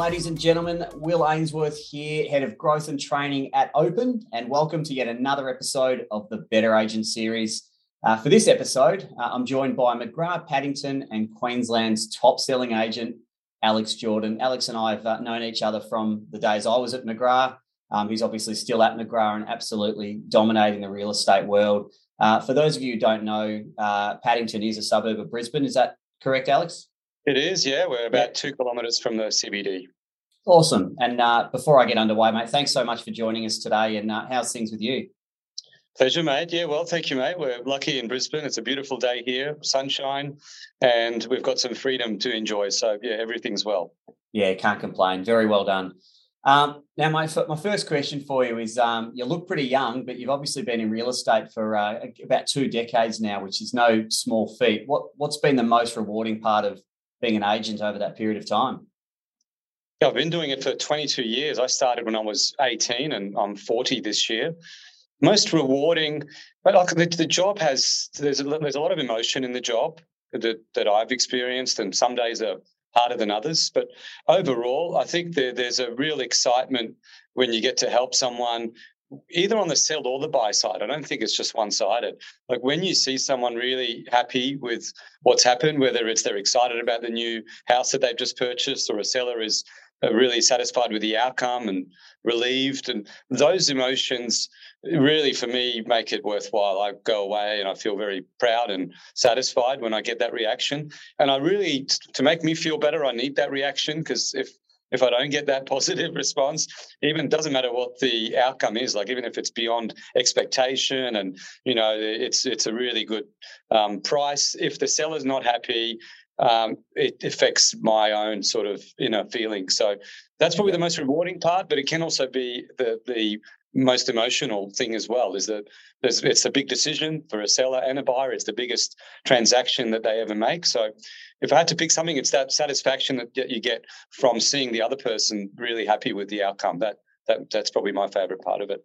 ladies and gentlemen. Will Ainsworth here, head of growth and training at Openn, and welcome to yet another episode of the Better Agent series. Uh, for this episode, uh, I'm joined by McGrath Paddington and Queensland's top selling agent, Alex Jordan. Alex and I have uh, known each other from the days I was at McGrath. Um, he's obviously still at McGrath and absolutely dominating the real estate world. Uh, for those of you who don't know, uh, Paddington is a suburb of Brisbane. Is that correct, Alex? It is, yeah. We're about yeah. two kilometres from the CBD. Awesome. And uh, before I get underway, mate, thanks so much for joining us today. And uh, how's things with you? Pleasure, mate. Yeah, well, thank you, mate. We're lucky in Brisbane. It's a beautiful day here, sunshine, and we've got some freedom to enjoy. So, yeah, everything's well. Yeah, can't complain. Very well done. Um, now, my my first question for you is: um, you look pretty young, but you've obviously been in real estate for uh, about two decades now, which is no small feat. What what's been the most rewarding part of being an agent over that period of time? Yeah, I've been doing it for 22 years. I started when I was 18 and I'm 40 this year. Most rewarding, but like the, the job has, there's a, there's a lot of emotion in the job that, that I've experienced, and some days are harder than others. But overall, I think there, there's a real excitement when you get to help someone either on the sell or the buy side. I don't think it's just one sided. Like when you see someone really happy with what's happened, whether it's they're excited about the new house that they've just purchased or a seller is uh, really satisfied with the outcome and relieved and those emotions really for me make it worthwhile i go away and i feel very proud and satisfied when i get that reaction and i really to make me feel better i need that reaction because if if I don't get that positive response, even doesn't matter what the outcome is, like even if it's beyond expectation and you know it's it's a really good um, price, if the seller's not happy, um, it affects my own sort of inner feeling. So that's probably the most rewarding part, but it can also be the the most emotional thing as well is that it's a big decision for a seller and a buyer. It's the biggest transaction that they ever make. So if I had to pick something, it's that satisfaction that you get from seeing the other person really happy with the outcome. That that that's probably my favorite part of it.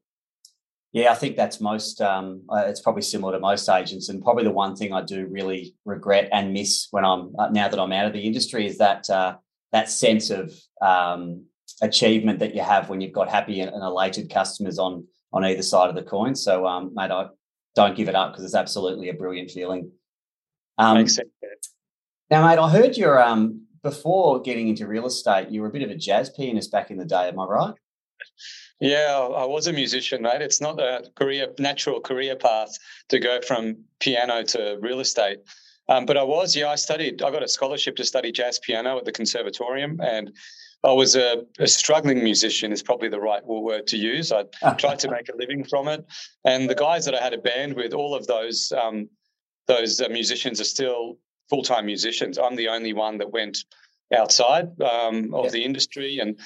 Yeah, I think that's most. Um, uh, it's probably similar to most agents, and probably the one thing I do really regret and miss when I'm uh, now that I'm out of the industry is that uh, that sense of um, achievement that you have when you've got happy and, elated customers on on either side of the coin. So, um, mate, I don't give it up because it's absolutely a brilliant feeling. Um, Makes sense. Now, mate, I heard you're um, before getting into real estate, you were a bit of a jazz pianist back in the day. Am I right? Yeah, I was a musician, mate. It's not a career, natural career path to go from piano to real estate. Um, but I was, yeah, I studied, I got a scholarship to study jazz piano at the conservatorium. And I was a, a, struggling musician, is probably the right word to use. I tried to make a living from it. And the guys that I had a band with, all of those, um, those uh, musicians are still full time musicians. I'm the only one that went outside um, of yeah. the industry. And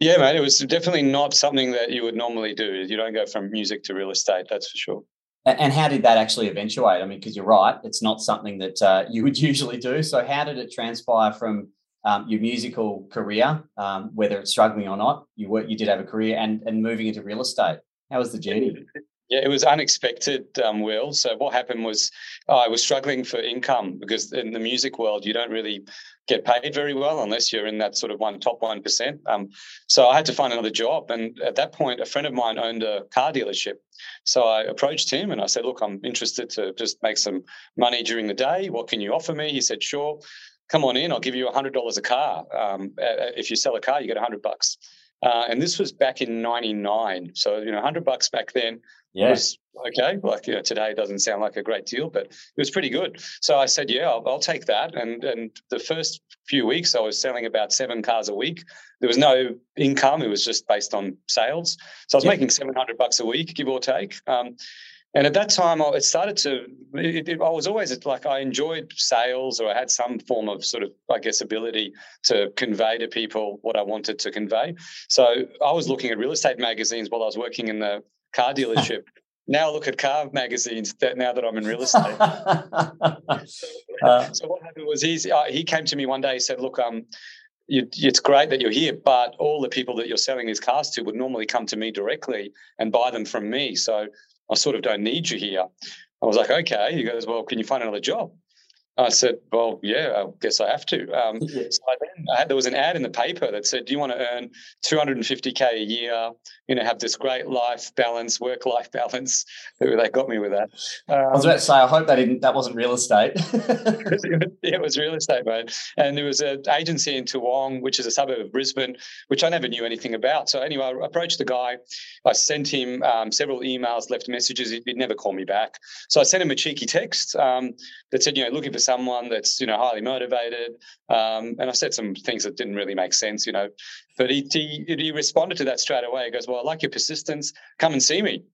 yeah, mate, it was definitely not something that you would normally do. You don't go from music to real estate, that's for sure. And how did that actually eventuate? I mean, because you're right, it's not something that uh, you would usually do. So, how did it transpire from um, your musical career, um, whether it's struggling or not? You work, you did have a career, and and moving into real estate. How was the journey? Yeah, it was unexpected, um, Will. So what happened was I was struggling for income because in the music world you don't really get paid very well unless you're in that sort of one top one percent. Um, so I had to find another job, and at that point, a friend of mine owned a car dealership. So I approached him and I said, "Look, I'm interested to just make some money during the day. What can you offer me?" He said, "Sure." Come on in. I'll give you a hundred dollars a car. Um, if you sell a car, you get a hundred bucks. Uh, and this was back in '99. So you know, hundred bucks back then yeah. was okay. Like you know, today doesn't sound like a great deal, but it was pretty good. So I said, yeah, I'll, I'll, take that. And and the first few weeks, I was selling about seven cars a week. There was no income; it was just based on sales. So I was yeah. making seven hundred bucks a week, give or take. Um, and at that time, I, it started to. It, it, I was always like I enjoyed sales, or I had some form of sort of, I guess, ability to convey to people what I wanted to convey. So I was looking at real estate magazines while I was working in the car dealership. now I look at car magazines that now that I'm in real estate. uh, so what happened was he's, uh, he came to me one day. He said, "Look, um, you, it's great that you're here, but all the people that you're selling these cars to would normally come to me directly and buy them from me. So I sort of don't need you here." I was like, "Okay." He goes, "Well, can you find another job?" I said, "Well, yeah, I guess I have to." Um, yeah. So I then I had, there was an ad in the paper that said, "Do you want to earn 250k a year? You know, have this great life balance, work-life balance." They got me with that. Um, I was about to say, I hope that didn't that wasn't real estate. it was real estate, mate. And there was an agency in Toowong, which is a suburb of Brisbane, which I never knew anything about. So anyway, I approached the guy. I sent him um, several emails, left messages. He'd, he'd, never call me back. So I sent him a cheeky text um, that said, you know, looking for someone that's you know highly motivated. Um, and I said some things that didn't really make sense, you know. But he, he he responded to that straight away. He goes, "Well, I like your persistence. Come and see me."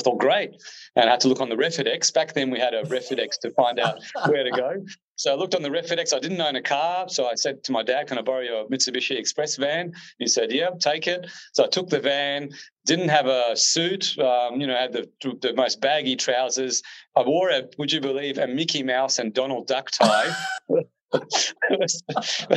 I thought, great. And I had to look on the Refidex. Back then, we had a Refidex to find out where to go. So I looked on the Refidex. I didn't own a car. So I said to my dad, Can I borrow your Mitsubishi Express van? He said, Yeah, take it. So I took the van, didn't have a suit, um, you know, had the, the most baggy trousers. I wore a, would you believe, a Mickey Mouse and Donald Duck tie.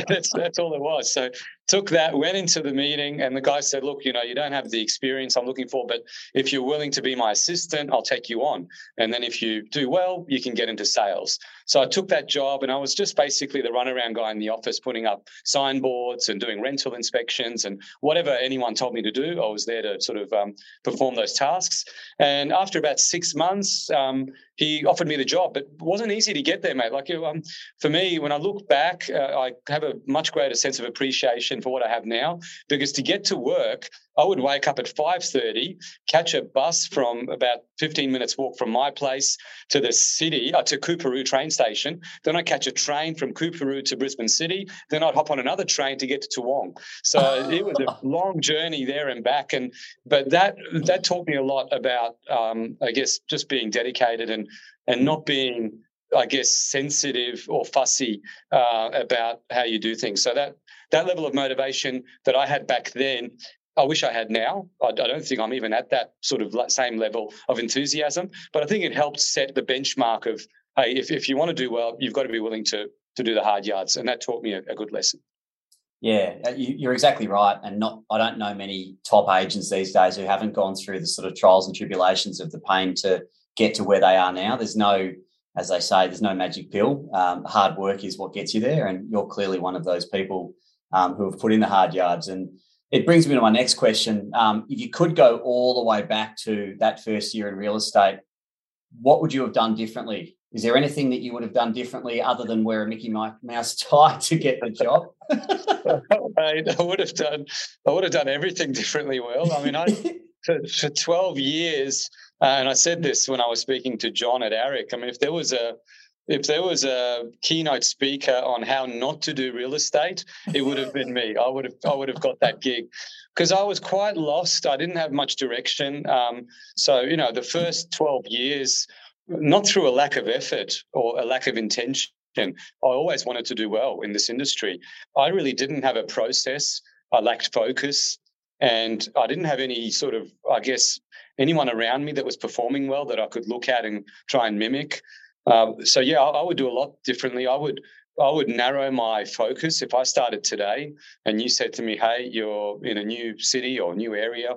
that's, that's all it was. So took that, went into the meeting, and the guy said, Look, you know, you don't have the experience I'm looking for, but if you're willing to be my assistant, I'll take you on. And then if you do well, you can get into sales. So I took that job and I was just basically the runaround guy in the office, putting up signboards and doing rental inspections and whatever anyone told me to do, I was there to sort of um, perform those tasks. And after about six months, um, he offered me the job, but it wasn't easy to get there, mate. Like um, for me, when I look back, uh, I have a much greater sense of appreciation for what I have now because to get to work, I would wake up at 5.30, catch a bus from about 15 minutes walk from my place to the city, uh, to Coorparoo train station. Then I'd catch a train from Coorparoo to Brisbane City. Then I'd hop on another train to get to Toowong. So it was a long journey there and back. And But that that taught me a lot about, um, I guess, just being dedicated and and not being I guess sensitive or fussy uh, about how you do things. So that that level of motivation that I had back then I wish I had now. I, don't think I'm even at that sort of same level of enthusiasm, but I think it helped set the benchmark of hey, if, if you want to do well, you've got to be willing to to do the hard yards, and that taught me a, a good lesson. Yeah, uh, you're exactly right, and not I don't know many top agents these days who haven't gone through the sort of trials and tribulations of the pain to get to where they are now. There's no, as they say, there's no magic pill. Um, hard work is what gets you there, and you're clearly one of those people um, who have put in the hard yards and it brings me to my next question. Um, if you could go all the way back to that first year in real estate, what would you have done differently? Is there anything that you would have done differently other than wear a Mickey Mouse tie to get the job? I, would have done. I would have done everything differently. Well, I mean, I for, for twelve years, uh, and I said this when I was speaking to John at AREC. I mean, if there was a if there was a keynote speaker on how not to do real estate, it would have been me. I would have I would have got that gig because I was quite lost. I didn't have much direction. Um, so you know, the first twelve years, not through a lack of effort or a lack of intention. I always wanted to do well in this industry. I really didn't have a process. I lacked focus, and I didn't have any sort of, I guess, anyone around me that was performing well that I could look at and try and mimic. Um, so yeah, I, I, would do a lot differently. I would I would narrow my focus if I started today and you said to me, "Hey, you're in a new city or new area."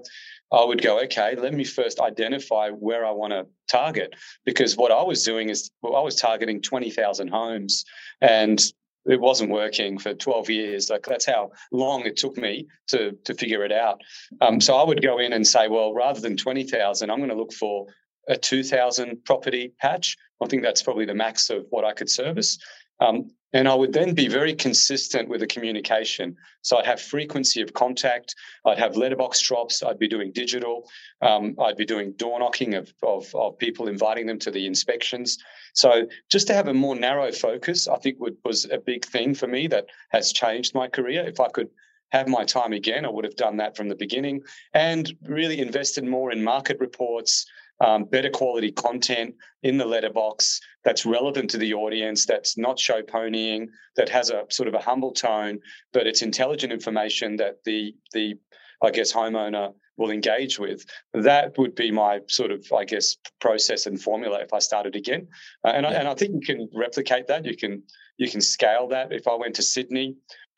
I would go, "Okay, let me first identify where I want to target." Because what I was doing is well, I was targeting twenty thousand homes, and it wasn't working for 12 years. Like that's how long it took me to to figure it out. Um, so I would go in and say, well, rather than 20,000, I'm going to look for a 2,000 property patch. I think that's probably the max of what I could service. Um, and I would then be very consistent with the communication. So I'd have frequency of contact. I'd have letterbox drops. I'd be doing digital. Um, I'd be doing door knocking of, of, of, people, inviting them to the inspections. So just to have a more narrow focus, I think would, was a big thing for me that has changed my career. If I could have my time again, I would have done that from the beginning and really invested more in market reports, um, better quality content in the letterbox that's relevant to the audience, that's not show ponying, that has a sort of a humble tone, but it's intelligent information that the the I guess homeowner will engage with. That would be my sort of I guess process and formula if I started again, uh, and I, and I think you can replicate that. You can you can scale that. If I went to Sydney,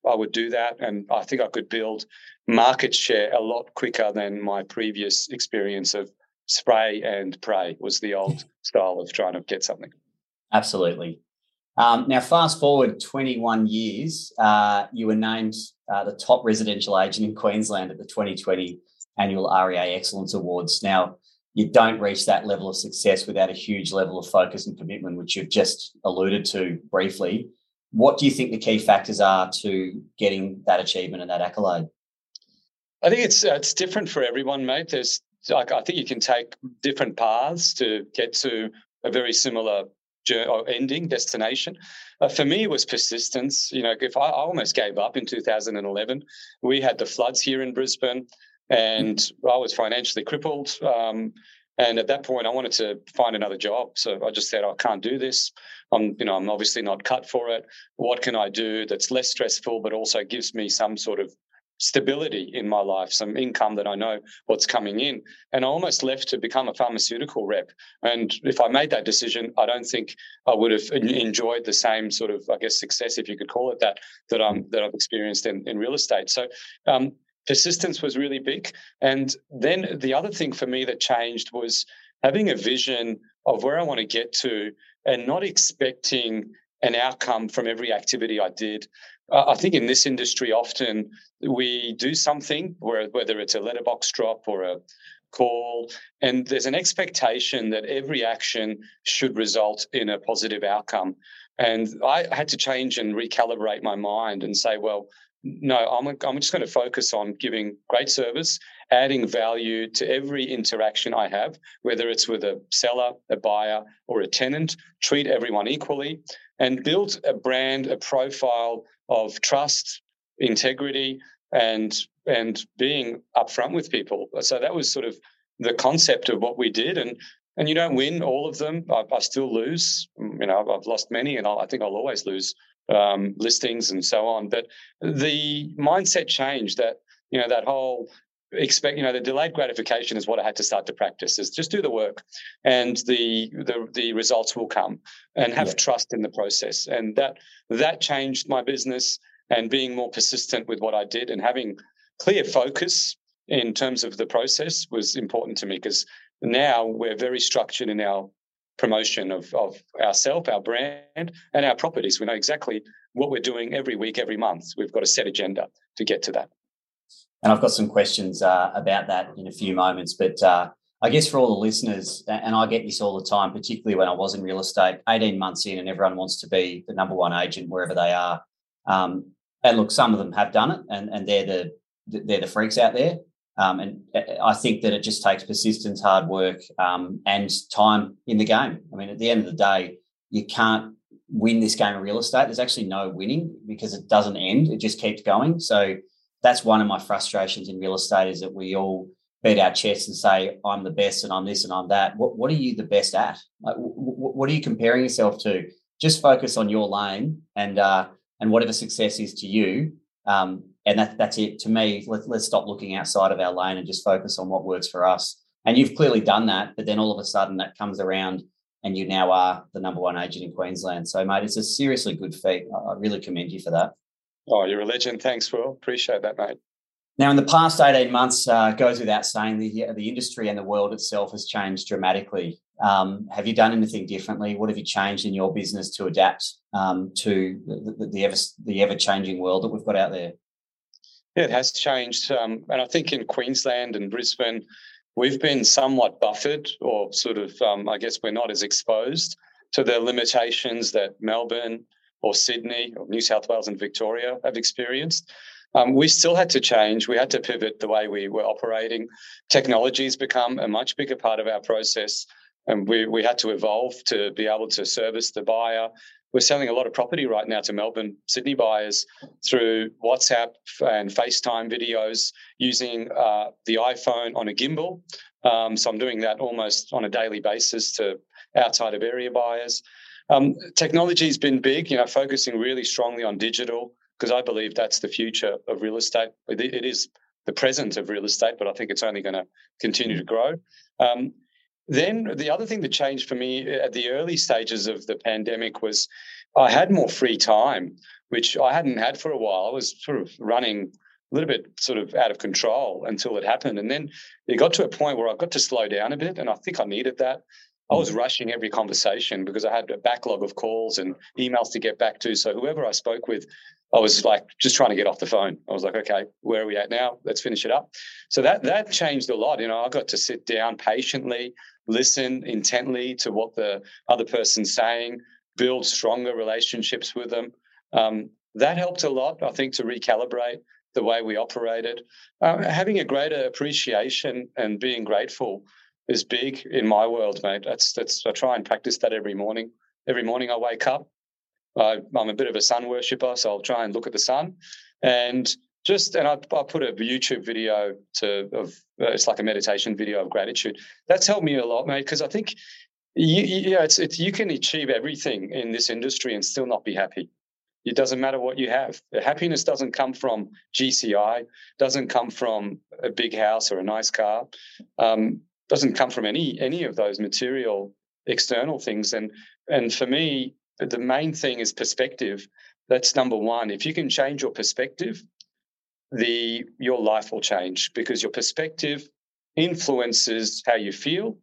I would do that, and I think I could build market share a lot quicker than my previous experience of spray and pray was the old style of trying to get something. Absolutely. Um, now, fast forward 21 years, uh, you were named uh, the top residential agent in Queensland at the 2020 annual REA Excellence Awards. Now, you don't reach that level of success without a huge level of focus and commitment, which you've just alluded to briefly. What do you think the key factors are to getting that achievement and that accolade? I think it's uh, it's different for everyone, mate. There's like I think you can take different paths to get to a very similar ending destination. Uh, for me, it was persistence. You know, if I, I, almost gave up in 2011, we had the floods here in Brisbane, and I was financially crippled. Um, and at that point, I wanted to find another job. So I just said, I can't do this. I'm, you know, I'm obviously not cut for it. What can I do that's less stressful, but also gives me some sort of stability in my life, some income that I know what's coming in. And I almost left to become a pharmaceutical rep. And if I made that decision, I don't think I would have enjoyed the same sort of, I guess, success, if you could call it that, that I'm that I've experienced in, in real estate. So um, persistence was really big. And then the other thing for me that changed was having a vision of where I want to get to and not expecting an outcome from every activity I did. I think in this industry, often we do something, whether it's a letterbox drop or a call, and there's an expectation that every action should result in a positive outcome. And I had to change and recalibrate my mind and say, well, no, I'm, I'm just going to focus on giving great service, adding value to every interaction I have, whether it's with a seller, a buyer, or a tenant, treat everyone equally, and build a brand, a profile of trust, integrity, and and being upfront with people. So that was sort of the concept of what we did, and and you don't win all of them. I, I still lose. You know, I've lost many, and I'll, I think I'll always lose um, listings and so on. But the mindset change that you know that whole expect you know the delayed gratification is what i had to start to practice is just do the work and the the, the results will come and have yeah. trust in the process and that that changed my business and being more persistent with what i did and having clear focus in terms of the process was important to me because now we're very structured in our promotion of, of ourselves, our brand, and our properties. We know exactly what we're doing every week, every month. We've got a set agenda to get to that. And I've got some questions uh, about that in a few moments. But uh, I guess for all the listeners, and I get this all the time, particularly when I was in real estate, 18 months in, and everyone wants to be the number one agent wherever they are. Um, and look, some of them have done it, and, and they're the they're the freaks out there. Um, and I think that it just takes persistence, hard work, um, and time in the game. I mean, at the end of the day, you can't win this game of real estate. There's actually no winning because it doesn't end; it just keeps going. So that's one of my frustrations in real estate is that we all beat our chests and say I'm the best and I'm this and I'm that. What what are you the best at? Like, what are you comparing yourself to? Just focus on your lane and uh, and whatever success is to you. Um, and that, that's it to me. Let, let's stop looking outside of our lane and just focus on what works for us. And you've clearly done that, but then all of a sudden that comes around and you now are the number one agent in Queensland. So, mate, it's a seriously good feat. I really commend you for that. Oh, you're a legend. Thanks, Will. Appreciate that, mate. Now, in the past 18 months, uh, goes without saying, the, the industry and the world itself has changed dramatically. Um, have you done anything differently? What have you changed in your business to adapt um, to the, the, the, ever, the ever changing world that we've got out there? Yeah, it has changed. Um, and I think in Queensland and Brisbane, we've been somewhat buffered, or sort of, um, I guess we're not as exposed to the limitations that Melbourne, or Sydney or New South Wales and Victoria have experienced. Um, we still had to change. We had to pivot the way we were operating. Technology has become a much bigger part of our process, and we, we had to evolve to be able to service the buyer. We're selling a lot of property right now to Melbourne, Sydney buyers through WhatsApp and FaceTime videos using uh, the iPhone on a gimbal. Um, so I'm doing that almost on a daily basis to outside of area buyers. Um, technology has been big, you know, focusing really strongly on digital because I believe that's the future of real estate. It, it is the present of real estate, but I think it's only going to continue to grow. Um, then the other thing that changed for me at the early stages of the pandemic was I had more free time, which I hadn't had for a while. I was sort of running a little bit sort of out of control until it happened. And then it got to a point where I got to slow down a bit, and I think I needed that. I was rushing every conversation because I had a backlog of calls and emails to get back to. So whoever I spoke with, I was like just trying to get off the phone. I was like, okay, where are we at now? Let's finish it up. So that that changed a lot. You know, I got to sit down patiently, listen intently to what the other person's saying, build stronger relationships with them. Um, that helped a lot, I think, to recalibrate the way we operated. Uh, having a greater appreciation and being grateful is big in my world, mate. That's that's I try and practice that every morning. Every morning I wake up. I, I'm a bit of a sun worshipper, so I'll try and look at the sun, and just and I, I put a YouTube video to of uh, it's like a meditation video of gratitude. That's helped me a lot, mate, because I think you, you, yeah, it's, it's you can achieve everything in this industry and still not be happy. It doesn't matter what you have. The happiness doesn't come from GCI, doesn't come from a big house or a nice car, um, doesn't come from any any of those material external things. And and for me, the main thing is perspective. That's number one. If you can change your perspective, the your life will change because your perspective influences how you feel.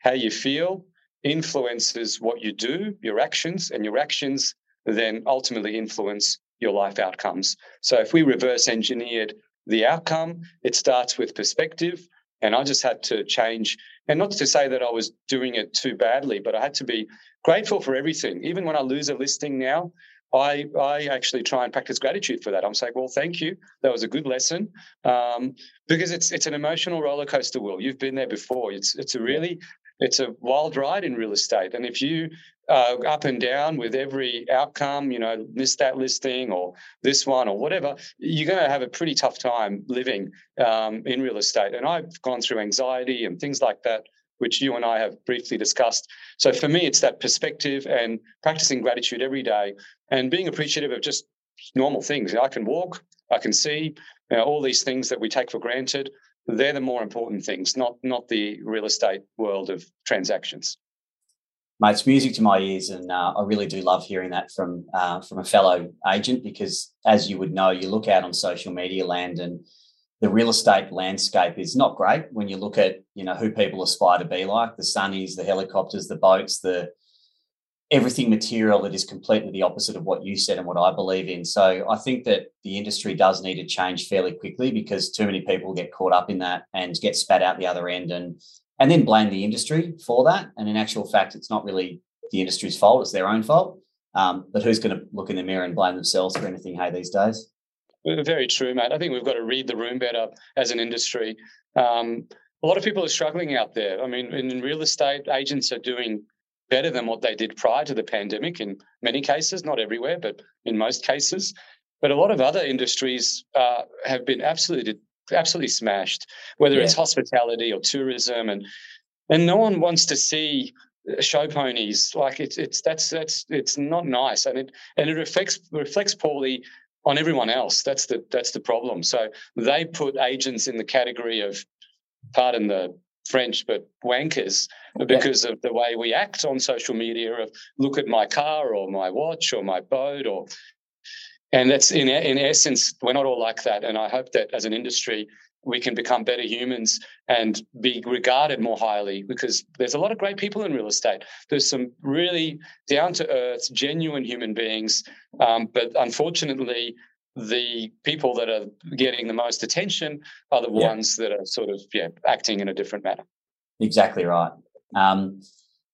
How you feel influences what you do, your actions, and your actions then ultimately influence your life outcomes. So if we reverse engineered the outcome, it starts with perspective. And I just had to change, and not to say that I was doing it too badly, but I had to be grateful for everything. Even when I lose a listing now, I I actually try and practice gratitude for that. I'm saying, well, thank you. That was a good lesson. Um, because it's it's an emotional roller coaster, Will. You've been there before. It's it's a really it's a wild ride in real estate. And if you uh, up and down with every outcome, you know, miss that listing or this one or whatever, you're going to have a pretty tough time living um, in real estate. And I've gone through anxiety and things like that, which you and I have briefly discussed. So for me, it's that perspective and practicing gratitude every day and being appreciative of just normal things. I can walk, I can see, you know, all these things that we take for granted. They're the more important things, not not the real estate world of transactions. Mate, it's music to my ears, and uh, I really do love hearing that from uh, from a fellow agent because, as you would know, you look out on social media land, and the real estate landscape is not great when you look at you know who people aspire to be like the sunnies, the helicopters, the boats, the everything material that is completely the opposite of what you said and what I believe in. So I think that the industry does need to change fairly quickly because too many people get caught up in that and get spat out the other end and and then blame the industry for that. And in actual fact, it's not really the industry's fault; it's their own fault. Um, but who's going to look in the mirror and blame themselves for anything? Hey, these days. Very true, mate. I think we've got to read the room better as an industry. Um, a lot of people are struggling out there. I mean, in real estate, agents are doing better than what they did prior to the pandemic in many cases, not everywhere, but in most cases. But a lot of other industries uh, have been absolutely absolutely smashed, whether yeah. it's hospitality or tourism, and and no one wants to see show ponies like it's it's that's that's it's not nice, and it and it reflects reflects poorly on everyone else. That's the that's the problem. So they put agents in the category of, pardon the French, but wankers because of the way we act on social media of look at my car or my watch or my boat or and that's in in essence we're not all like that and I hope that as an industry we can become better humans and be regarded more highly because there's a lot of great people in real estate. There's some really down to earth, genuine human beings, um, but unfortunately, the people that are getting the most attention are the yeah. ones that are sort of yeah acting in a different manner. Exactly right. Um,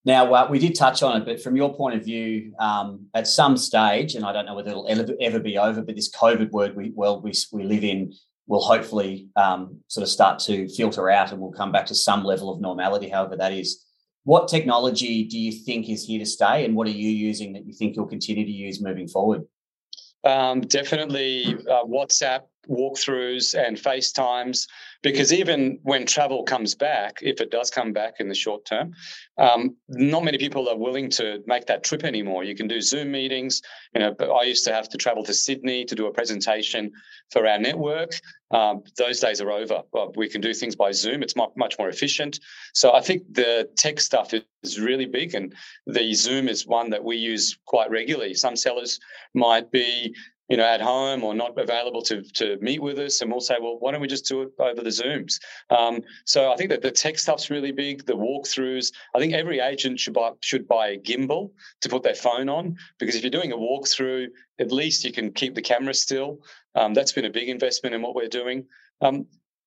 now uh, we did touch on it, but from your point of view, um, at some stage, and I don't know whether it'll ever, ever be over, but this COVID world we, world we, we live in will hopefully um, sort of start to filter out, and we'll come back to some level of normality, however that is. What technology do you think is here to stay, and what are you using that you think you'll continue to use moving forward? Um, definitely uh, WhatsApp walkthroughs and FaceTimes, because even when travel comes back, if it does come back in the short term, um, not many people are willing to make that trip anymore. You can do Zoom meetings. You know, I used to have to travel to Sydney to do a presentation for our network. Um, those days are over. Well, we can do things by Zoom. It's much more efficient. So I think the tech stuff is really big, and the Zoom is one that we use quite regularly. Some sellers might be you know, at home or not available to to meet with us, and we'll say, well, why don't we just do it over the Zooms? Um, so I think that the tech stuff's really big. The walkthroughs. I think every agent should buy should buy a gimbal to put their phone on because if you're doing a walkthrough, at least you can keep the camera still. Um, that's been a big investment in what we're doing. Um,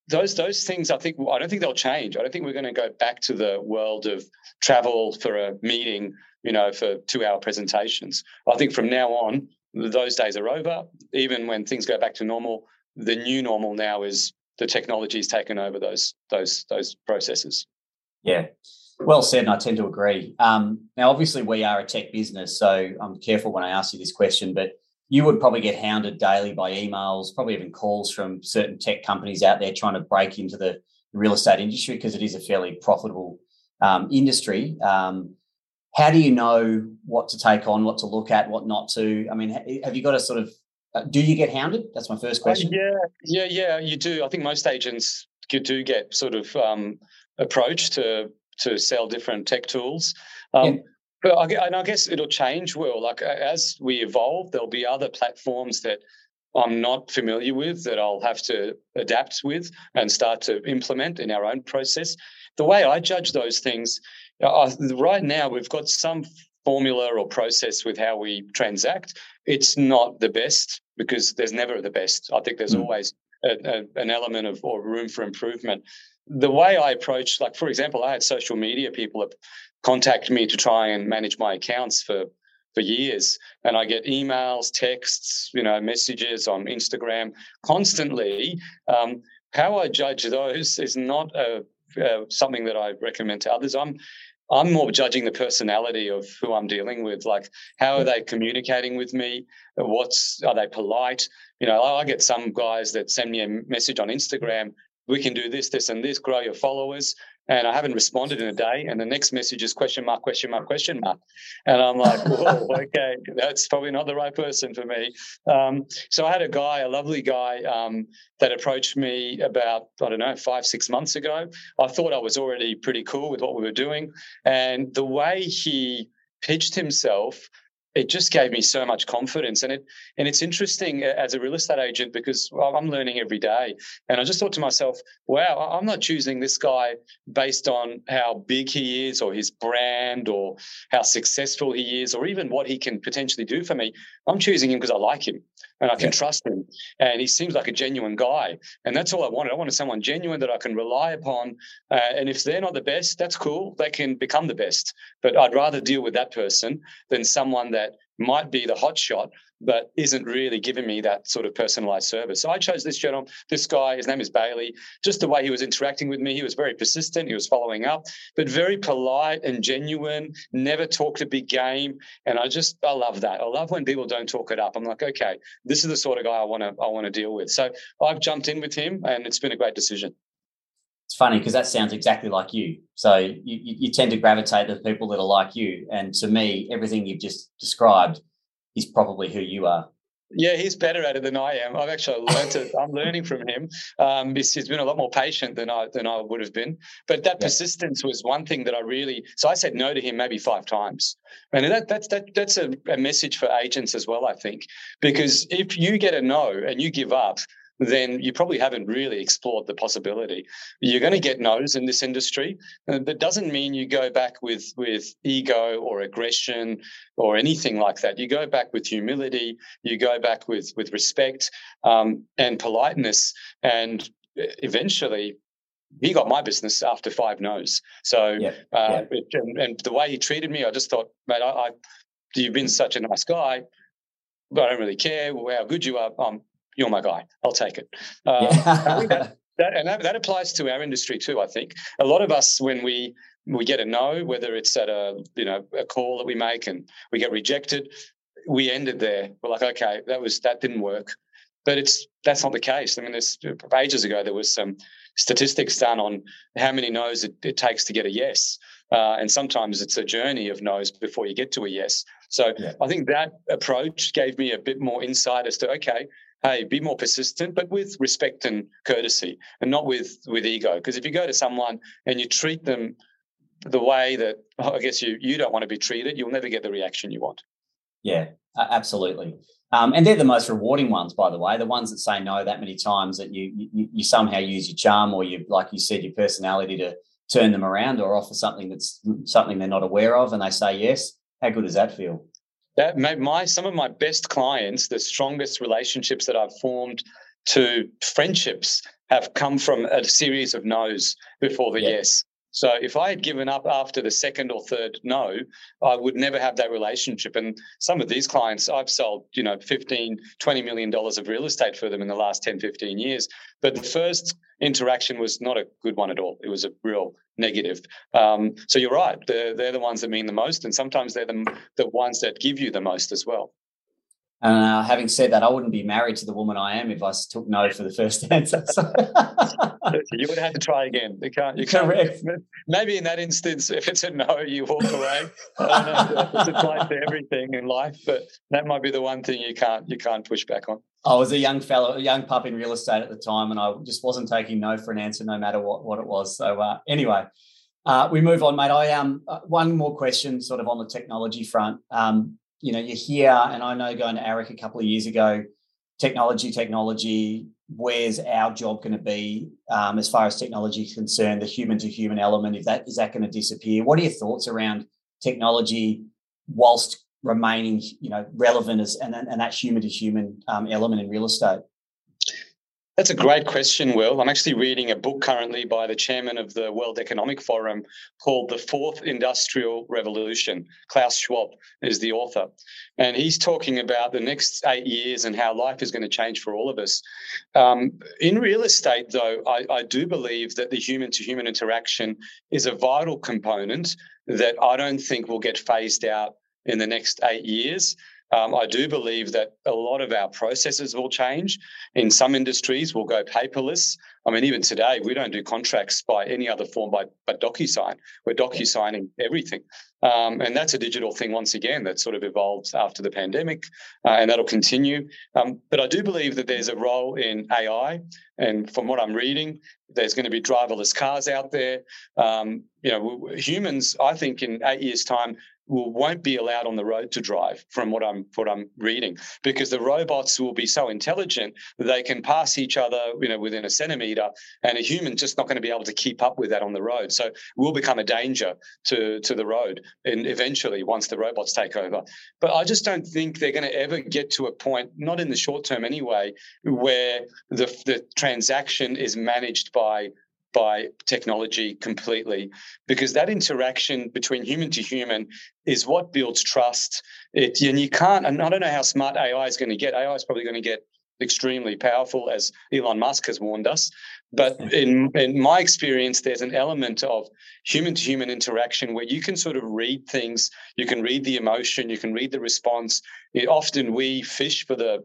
those those things I think I don't think they'll change. I don't think we're going to go back to the world of travel for a meeting, you know, for two hour presentations. I think from now on, those days are over. Even when things go back to normal, the new normal now is the technology has taken over those those those processes. Yeah. Well said, and I tend to agree. Um, now, obviously, we are a tech business, so I'm careful when I ask you this question, but you would probably get hounded daily by emails, probably even calls from certain tech companies out there trying to break into the real estate industry because it is a fairly profitable um, industry. Um, how do you know what to take on, what to look at, what not to? I mean, have you got a sort of uh, do you get hounded? That's my first question. Uh, yeah, yeah, yeah. You do. I think most agents do get sort of um, approached to to sell different tech tools. Um, yeah. But I, and I guess it'll change. Well, like as we evolve, there'll be other platforms that I'm not familiar with that I'll have to adapt with and start to implement in our own process. The way I judge those things, uh, right now we've got some formula or process with how we transact. It's not the best because there's never the best. I think there's mm. always a, a, an element of or room for improvement. The way I approach, like for example, I had social media people contact me to try and manage my accounts for for years and i get emails texts you know messages on instagram constantly um, how i judge those is not a, uh, something that i recommend to others i'm i'm more judging the personality of who i'm dealing with like how are they communicating with me? What's are they polite? You know i get some guys that send me a message on instagram we can do this this and this grow your followers and I haven't responded in a day. And the next message is question mark, question mark, question mark. And I'm like, whoa, okay, that's probably not the right person for me. Um, so I had a guy, a lovely guy, um, that approached me about, I don't know, five, six months ago. I thought I was already pretty cool with what we were doing. And the way he pitched himself it just gave me so much confidence and it and it's interesting uh, as a real estate agent because I'm learning every day and I just thought to myself wow I'm not choosing this guy based on how big he is or his brand or how successful he is or even what he can potentially do for me I'm choosing him because I like him and I can yeah. trust him. And he seems like a genuine guy. And that's all I wanted. I wanted someone genuine that I can rely upon. Uh, and if they're not the best, that's cool. They can become the best. But I'd rather deal with that person than someone that might be the hot shot, but isn't really giving me that sort of personalized service. So I chose this gentleman, this guy, his name is Bailey. Just the way he was interacting with me, he was very persistent, he was following up, but very polite and genuine, never talked a big game. And I just, I love that. I love when people don't talk it up. I'm like, okay, this is the sort of guy I want to, I want to deal with. So I've jumped in with him and it's been a great decision. It's funny because that sounds exactly like you. So you, you tend to gravitate to people that are like you. And to me, everything you've just described is probably who you are. Yeah, he's better at it than I am. I've actually learned it. I'm learning from him. Um, he's, he's been a lot more patient than I than I would have been. But that yeah. persistence was one thing that I really. So I said no to him maybe five times, and that that's that that's a, a message for agents as well. I think because if you get a no and you give up, then you probably haven't really explored the possibility. You're going to get no's in this industry. Uh, that doesn't mean you go back with with ego or aggression or anything like that. You go back with humility. You go back with with respect um, and politeness, and eventually. He got my business after five no's. So, yeah, uh, yeah. And, and, the way he treated me, I just thought, mate, I, I, you've been such a nice guy but I don't really care how good you are. Um, you're my guy. I'll take it. Uh, yeah. that, that, and that, that applies to our industry too. I think a lot of us, when we we get a no, whether it's at a you know a call that we make and we get rejected, we ended there. We're like, okay, that was that didn't work. But it's that's not the case. I mean, there's ages ago there was some statistics done on how many no's it, it takes to get a yes, uh, and sometimes it's a journey of no's before you get to a yes. So yeah. I think that approach gave me a bit more insight as to okay, hey, be more persistent, but with respect and courtesy, and not with with ego. Because if you go to someone and you treat them the way that I guess you you don't want to be treated, you'll never get the reaction you want. Yeah, absolutely. Um, and they're the most rewarding ones, by the way. The ones that say no that many times that you, you you somehow use your charm or you, like you said, your personality to turn them around or offer something that's something they're not aware of, and they say yes. How good does that feel? That my some of my best clients, the strongest relationships that I've formed to friendships have come from a series of no's before the yeah. yes. So if I had given up after the second or third no, I would never have that relationship. And some of these clients, I've sold, you know, 15, 20 million dollars of real estate for them in the last 10, 15 years. But the first interaction was not a good one at all. It was a real negative. Um, so you're right. They're, they're the ones that mean the most. And sometimes they're the, the ones that give you the most as well. Uh, having said that, I wouldn't be married to the woman I am if I took no for the first answer. So. you would have to try again. You can't. You can't. Correct. Maybe in that instance, if it's a no, you walk away. I don't know. It's applies to everything in life, but that might be the one thing you can't you can't push back on. I was a young fellow, a young pup in real estate at the time, and I just wasn't taking no for an answer, no matter what what it was. So uh, anyway. Uh, we move on, mate. I um uh, one more question, sort of on the technology front. Um, you know, you're here, and I know going to AREC a couple of years ago, technology, technology, where's our job going to be um, as far as technology is concerned, the human to human element, if that is that going to disappear? What are your thoughts around technology whilst remaining, you know, relevant as and, and that human to human um, element in real estate? That's a great question, Will. I'm actually reading a book currently by the chairman of the World Economic Forum called The Fourth Industrial Revolution. Klaus Schwab is the author. And he's talking about the next eight years and how life is going to change for all of us. Um, in real estate, though, I, I do believe that the human to human interaction is a vital component that I don't think will get phased out in the next eight years. Um, I do believe that a lot of our processes will change. In some industries, we'll go paperless. I mean, even today, we don't do contracts by any other form by, but DocuSign. We're DocuSigning everything. Um, and that's a digital thing, once again, that sort of evolved after the pandemic, uh, and that'll continue. Um, but I do believe that there's a role in AI. And from what I'm reading, there's going to be driverless cars out there. Um, you know, humans, I think in eight years' time, will won't be allowed on the road to drive from what I'm what I'm reading because the robots will be so intelligent that they can pass each other you know within a centimeter and a human just not going to be able to keep up with that on the road. So will become a danger to to the road and eventually once the robots take over. But I just don't think they're going to ever get to a point not in the short term anyway where the the transaction is managed by by technology completely because that interaction between human to human is what builds trust. It, and you can't, and I don't know how smart AI is going to get. AI is probably going to get extremely powerful, as Elon Musk has warned us. But hmm. in, in my experience, there's an element of human to human interaction where you can sort of read things, you can read the emotion, you can read the response. It, often we fish for the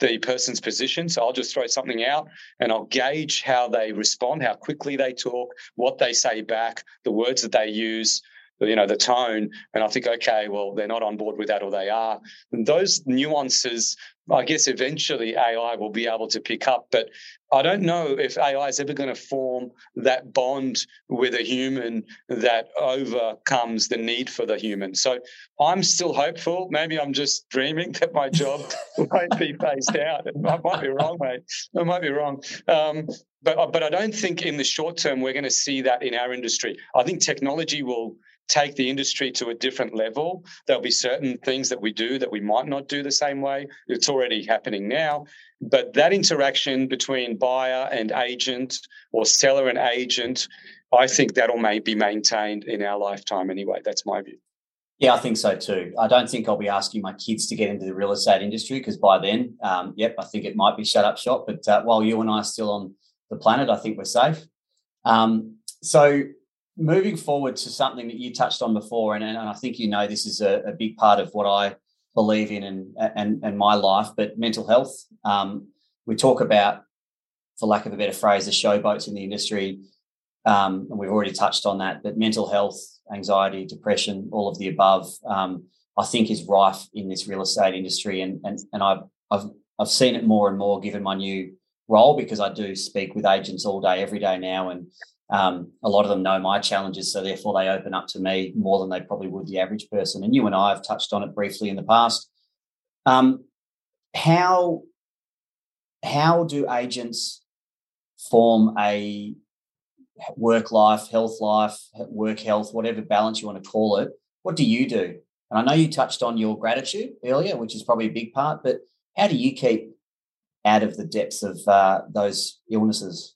the person's position. So I'll just throw something out and I'll gauge how they respond, how quickly they talk, what they say back, the words that they use, you know, the tone. And I think, okay, well, they're not on board with that or they are. And those nuances I guess eventually AI will be able to pick up, but I don't know if AI is ever going to form that bond with a human that overcomes the need for the human. So I'm still hopeful. Maybe I'm just dreaming that my job won't be phased out. I might be wrong, mate. I might be wrong. Um, but but I don't think in the short term we're going to see that in our industry. I think technology will take the industry to a different level. There'll be certain things that we do that we might not do the same way. It's already happening now. But that interaction between buyer and agent or seller and agent, I think that'll may be maintained in our lifetime anyway. That's my view. Yeah, I think so too. I don't think I'll be asking my kids to get into the real estate industry because by then, um, yep, I think it might be shut up shop. But uh, while you and I are still on the planet, I think we're safe. Um, so moving forward to something that you touched on before, and, and I think you know this is a, a big part of what I believe in and and, and my life, but mental health. Um, we talk about, for lack of a better phrase, the showboats in the industry, um, and we've already touched on that. But mental health, anxiety, depression, all of the above, um, I think is rife in this real estate industry, and and and I've I've I've seen it more and more given my new role because I do speak with agents all day, every day now, and um, a lot of them know my challenges, so therefore they open up to me more than they probably would the average person. And you and I have touched on it briefly in the past. Um, how how do agents form a work life, health life, work health, whatever balance you want to call it? What do you do? And I know you touched on your gratitude earlier, which is probably a big part, but how do you keep out of the depths of uh, those illnesses?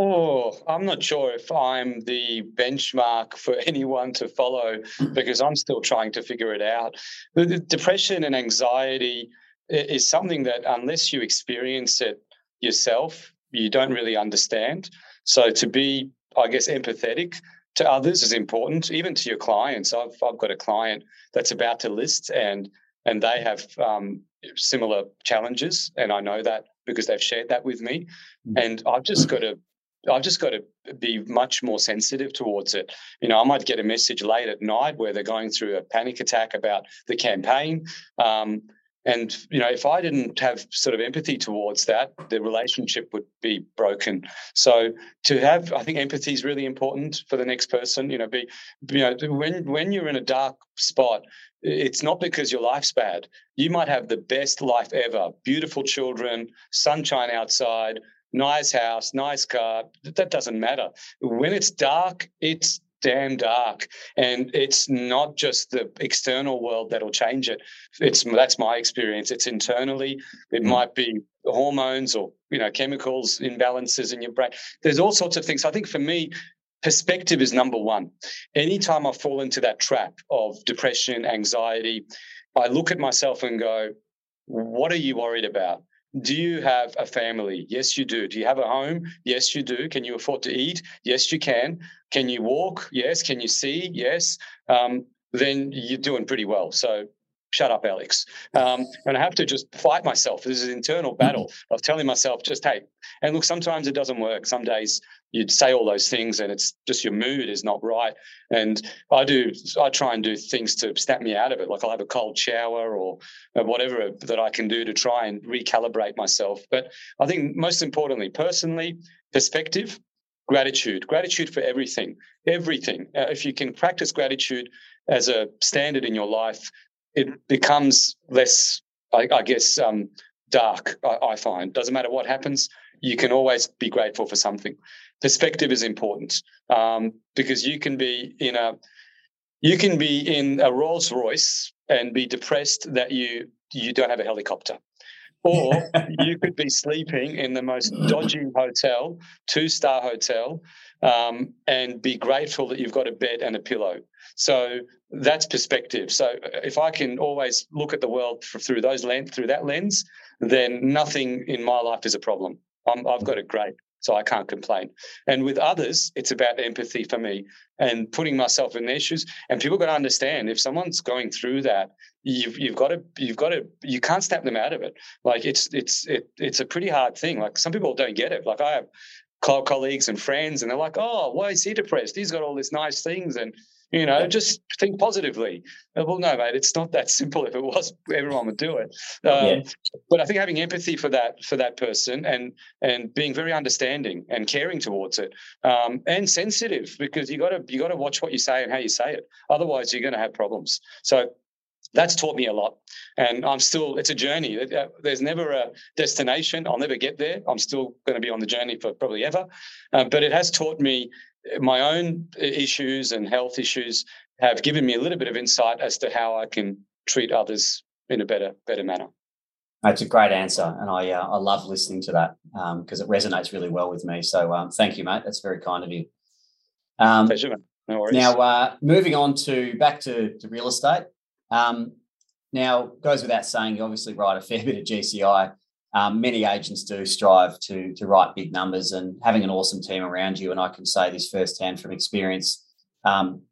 Oh, I'm not sure if I'm the benchmark for anyone to follow because I'm still trying to figure it out. Depression and anxiety is something that, unless you experience it yourself, you don't really understand. So, to be, I guess, empathetic to others is important, even to your clients. I've, I've got a client that's about to list and and they have um, similar challenges, and I know that because they've shared that with me. Mm. And I've just got to I've just got to be much more sensitive towards it. You know, I might get a message late at night where they're going through a panic attack about the campaign. Um, and, you know, if I didn't have sort of empathy towards that, the relationship would be broken. So to have, I think empathy is really important for the next person. You know, be, you know, when, when you're in a dark spot, it's not because your life's bad. You might have the best life ever, beautiful children, sunshine outside, nice house, nice car. That doesn't matter. When it's dark, it's damn dark and it's not just the external world that'll change it it's that's my experience it's internally it hmm. might be hormones or you know chemicals imbalances in your brain there's all sorts of things i think for me perspective is number one anytime i fall into that trap of depression anxiety i look at myself and go what are you worried about do you have a family? Yes, you do. Do you have a home? Yes, you do. Can you afford to eat? Yes, you can. Can you walk? Yes. Can you see? Yes. Um, then you're doing pretty well. So shut up, Alex. Um, and I have to just fight myself. This is an internal battle of telling myself, just hey. And look, sometimes it doesn't work. Some days you'd say all those things and it's just your mood is not right. And I do, I try and do things to snap me out of it. Like I'll have a cold shower or whatever that I can do to try and recalibrate myself. But I think most importantly, personally, perspective, gratitude, gratitude for everything, everything. Uh, if you can practice gratitude as a standard in your life, it becomes less, I, I guess, um, dark, I, I find. Doesn't matter what happens, you can always be grateful for something perspective is important um, because you can be in a you can be in a Rolls Royce and be depressed that you you don't have a helicopter. Or you could be sleeping in the most dodgy hotel, two star hotel, um, and be grateful that you've got a bed and a pillow. So that's perspective. So if I can always look at the world through those lens, through that lens, then nothing in my life is a problem. i have got it great. So I can't complain. And with others, it's about empathy for me and putting myself in their shoes. And people got to understand if someone's going through that, you've you've got to you've got to you can't snap them out of it. Like it's it's it, it's a pretty hard thing. Like some people don't get it. Like I have colleagues and friends, and they're like, "Oh, why is he depressed? He's got all these nice things." And you know, just think positively. Uh, well, no, mate, it's not that simple. If it was, everyone would do it. Um, yeah. But I think having empathy for that for that person and and being very understanding and caring towards it, um, and sensitive because you got to you got to watch what you say and how you say it. Otherwise, you're going to have problems. So that's taught me a lot and i'm still it's a journey uh, there's never a destination i'll never get there i'm still going to be on the journey for probably ever uh, but it has taught me my own issues and health issues have given me a little bit of insight as to how I can treat others in a better better manner. That's a great answer, and I uh, I love listening to that because um, it resonates really well with me. So um, thank you, mate. That's very kind of you. Um, Pleasure, man. No worries. Now, uh, moving on to back to, to real estate. Um, now, goes without saying, you obviously write a fair bit of GCI. Um, many agents do strive to to write big numbers, and having an awesome team around you, and I can say this firsthand from experience, um,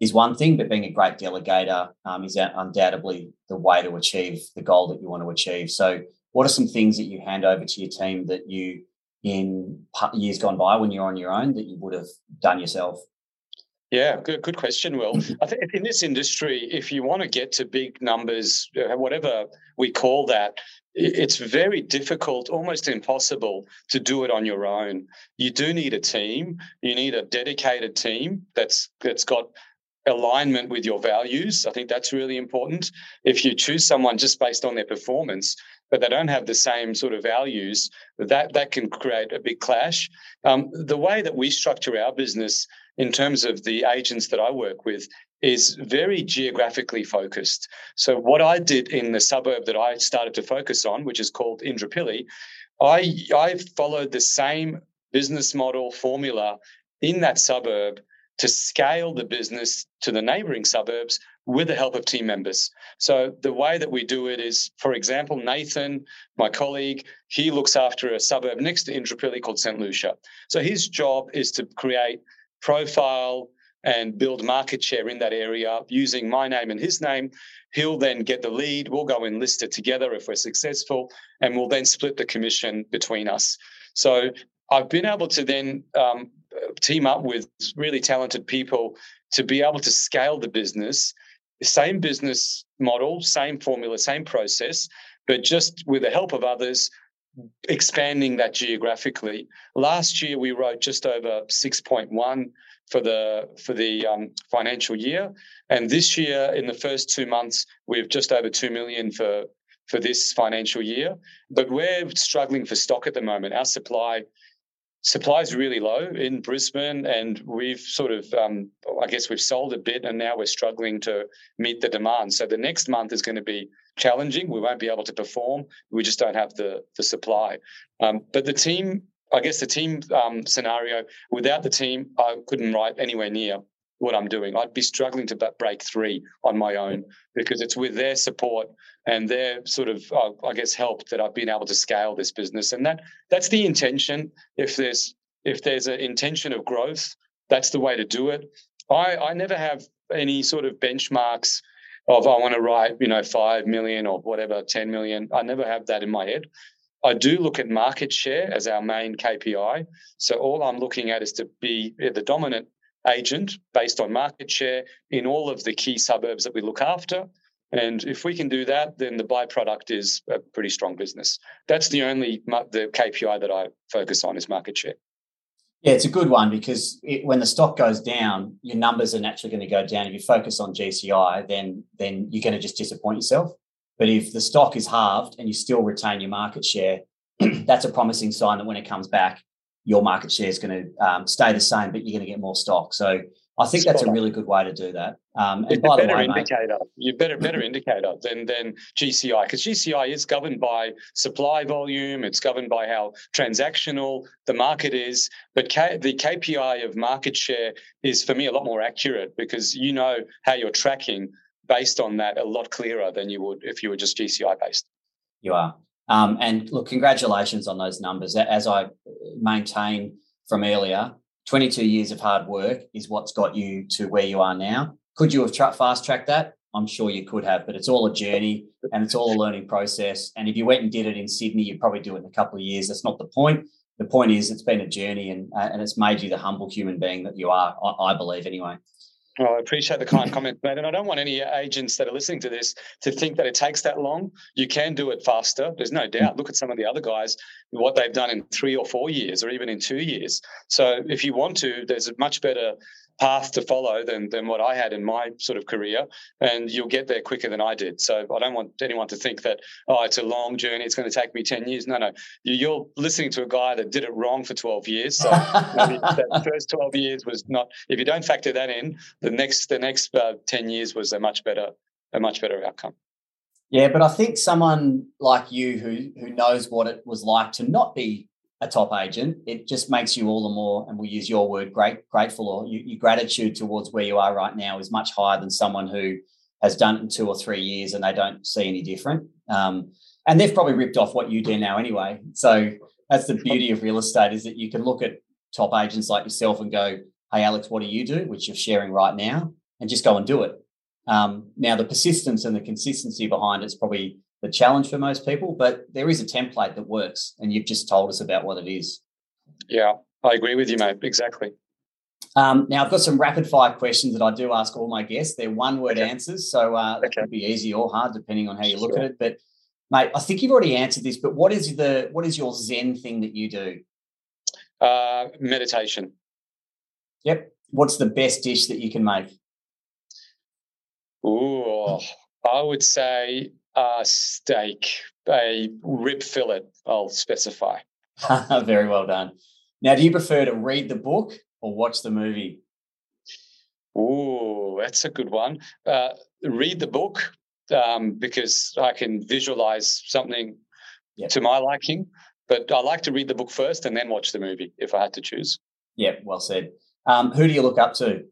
is one thing. But being a great delegator um, is undoubtedly the way to achieve the goal that you want to achieve. So, what are some things that you hand over to your team that you, in years gone by, when you're on your own, that you would have done yourself? Yeah, good good question, Will. I think in this industry, if you want to get to big numbers, uh, whatever we call that, it's very difficult, almost impossible to do it on your own. You do need a team. You need a dedicated team that's that's got alignment with your values. I think that's really important. If you choose someone just based on their performance, but they don't have the same sort of values, that that can create a big clash. Um, the way that we structure our business in terms of the agents that I work with is very geographically focused. So what I did in the suburb that I started to focus on, which is called Indooroopilly, I I followed the same business model formula in that suburb to scale the business to the neighboring suburbs with the help of team members. So the way that we do it is, for example, Nathan, my colleague, he looks after a suburb next to Indooroopilly called St. Lucia. So his job is to create profile and build market share in that area using my name and his name. He'll then get the lead. We'll go and list it together if we're successful, and we'll then split the commission between us. So I've been able to then um, team up with really talented people to be able to scale the business, same business model, same formula, same process, but just with the help of others, expanding that geographically. Last year we wrote just over 6.1 for the for the um, financial year, and this year in the first two months we've just over two million for for this financial year. But we're struggling for stock at the moment. Our supply supply is really low in Brisbane, and we've sort of, um, I guess, we've sold a bit, and now we're struggling to meet the demand. So the next month is going to be challenging. We won't be able to perform. We just don't have the the supply. Um, but the team, I guess, the team um, scenario without the team, I couldn't write anywhere near what I'm doing. I'd be struggling to break three on my own because it's with their support and their sort of, uh, I guess, help that I've been able to scale this business. And that that's the intention. If there's if there's an intention of growth, that's the way to do it. I I never have any sort of benchmarks of I want to write, you know, five million or whatever, ten million. I never have that in my head. I do look at market share as our main KPI. So all I'm looking at is to be the dominant agent based on market share in all of the key suburbs that we look after. And if we can do that, then the byproduct is a pretty strong business. That's the only the KPI that I focus on is market share. Yeah, it's a good one because it, when the stock goes down, your numbers are naturally going to go down. If you focus on GCI, then then you're going to just disappoint yourself. But if the stock is halved and you still retain your market share, that's a promising sign that when it comes back, your market share is going to um, stay the same, but you're going to get more stock. So I think that's a really good way to do that. Um, and it's by a better the way, indicator. Mate, you better better indicator than than GCI because GCI is governed by supply volume. It's governed by how transactional the market is. But K, the KPI of market share is for me a lot more accurate because you know how you're tracking based on that a lot clearer than you would if you were just GCI based. You are. Um, and look, congratulations on those numbers. As I maintain from earlier, 22 years of hard work is what's got you to where you are now. Could you have tra- fast tracked that? I'm sure you could have, but it's all a journey and it's all a learning process. And if you went and did it in Sydney, you'd probably do it in a couple of years. That's not the point. The point is, it's been a journey and uh, and it's made you the humble human being that you are. I, I believe, anyway. Well, I appreciate the kind comment, mate. And I don't want any agents that are listening to this to think that it takes that long. You can do it faster. There's no doubt. Look at some of the other guys, what they've done in three or four years, or even in two years. So if you want to, there's a much better path to follow than than what I had in my sort of career, and you'll get there quicker than I did. So I don't want anyone to think that oh, it's a long journey. It's going to take me ten years. No, no. You're listening to a guy that did it wrong for twelve years. So that first twelve years was not. If you don't factor that in, the next the next uh, ten years was a much better a much better outcome. Yeah, but I think someone like you who who knows what it was like to not be a top agent, it just makes you all the more, and we'll use your word, great, grateful, or you, your gratitude towards where you are right now is much higher than someone who has done it in two or three years and they don't see any different. Um, and they've probably ripped off what you do now anyway. So that's the beauty of real estate is that you can look at top agents like yourself and go, "Hey, Alex, what do you do?" Which you're sharing right now, and just go and do it. Um, now, the persistence and the consistency behind it's probably the challenge for most people, but there is a template that works, and you've just told us about what it is. Yeah, I agree with you, mate. Exactly. Um, now, I've got some rapid fire questions that I do ask all my guests. They're one word okay. answers, so uh, that okay. could be easy or hard depending on how you look sure. at it. But, mate, I think you've already answered this. But what is the what is your Zen thing that you do? Uh, meditation. Yep. What's the best dish that you can make? Ooh, I would say a steak, a rib fillet, I'll specify. Very well done. Now, do you prefer to read the book or watch the movie? Oh, that's a good one. Uh, read the book um, because I can visualize something yep. to my liking. But I like to read the book first and then watch the movie if I had to choose. Yeah, well said. Um, who do you look up to?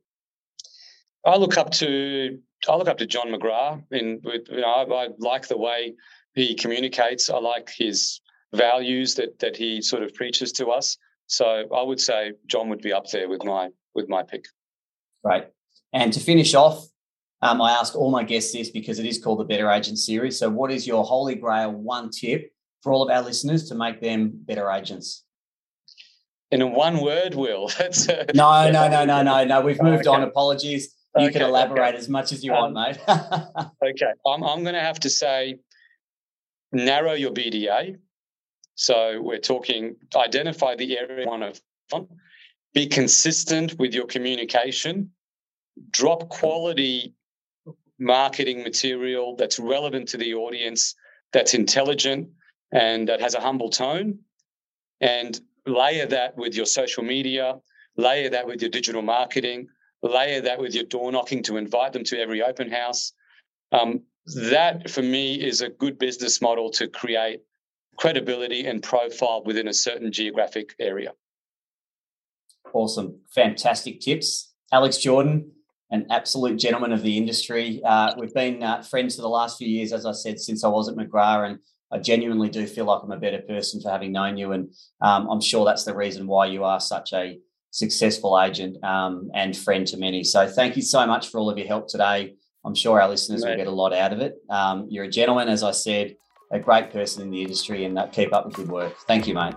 I look up to I look up to John McGrath. In you know, I, I like the way he communicates. I like his values that that he sort of preaches to us. So I would say John would be up there with my with my pick. Great. And to finish off, um, I ask all my guests this because it is called the Better Agent series. So, what is your holy grail one tip for all of our listeners to make them better agents? In a one word, Will. No, no, no, no, no, no. We've moved okay. on. Apologies. You okay, can elaborate okay. as much as you um, want, mate. okay. I'm, I'm going to have to say narrow your BDA. So we're talking identify the area one of be consistent with your communication, drop quality marketing material that's relevant to the audience, that's intelligent and that has a humble tone, and layer that with your social media, layer that with your digital marketing, layer that with your door knocking to invite them to every open house. Um, that for me is a good business model to create credibility and profile within a certain geographic area. Awesome. Fantastic tips. Alex Jordan, an absolute gentleman of the industry. Uh, we've been uh, friends for the last few years, as I said, since I was at McGrath, and I genuinely do feel like I'm a better person for having known you. And um, I'm sure that's the reason why you are such a successful agent um, and friend to many. So thank you so much for all of your help today. I'm sure our listeners will get a lot out of it. Um, you're a gentleman, as I said, a great person in the industry, and uh, keep up the good work. Thank you, mate.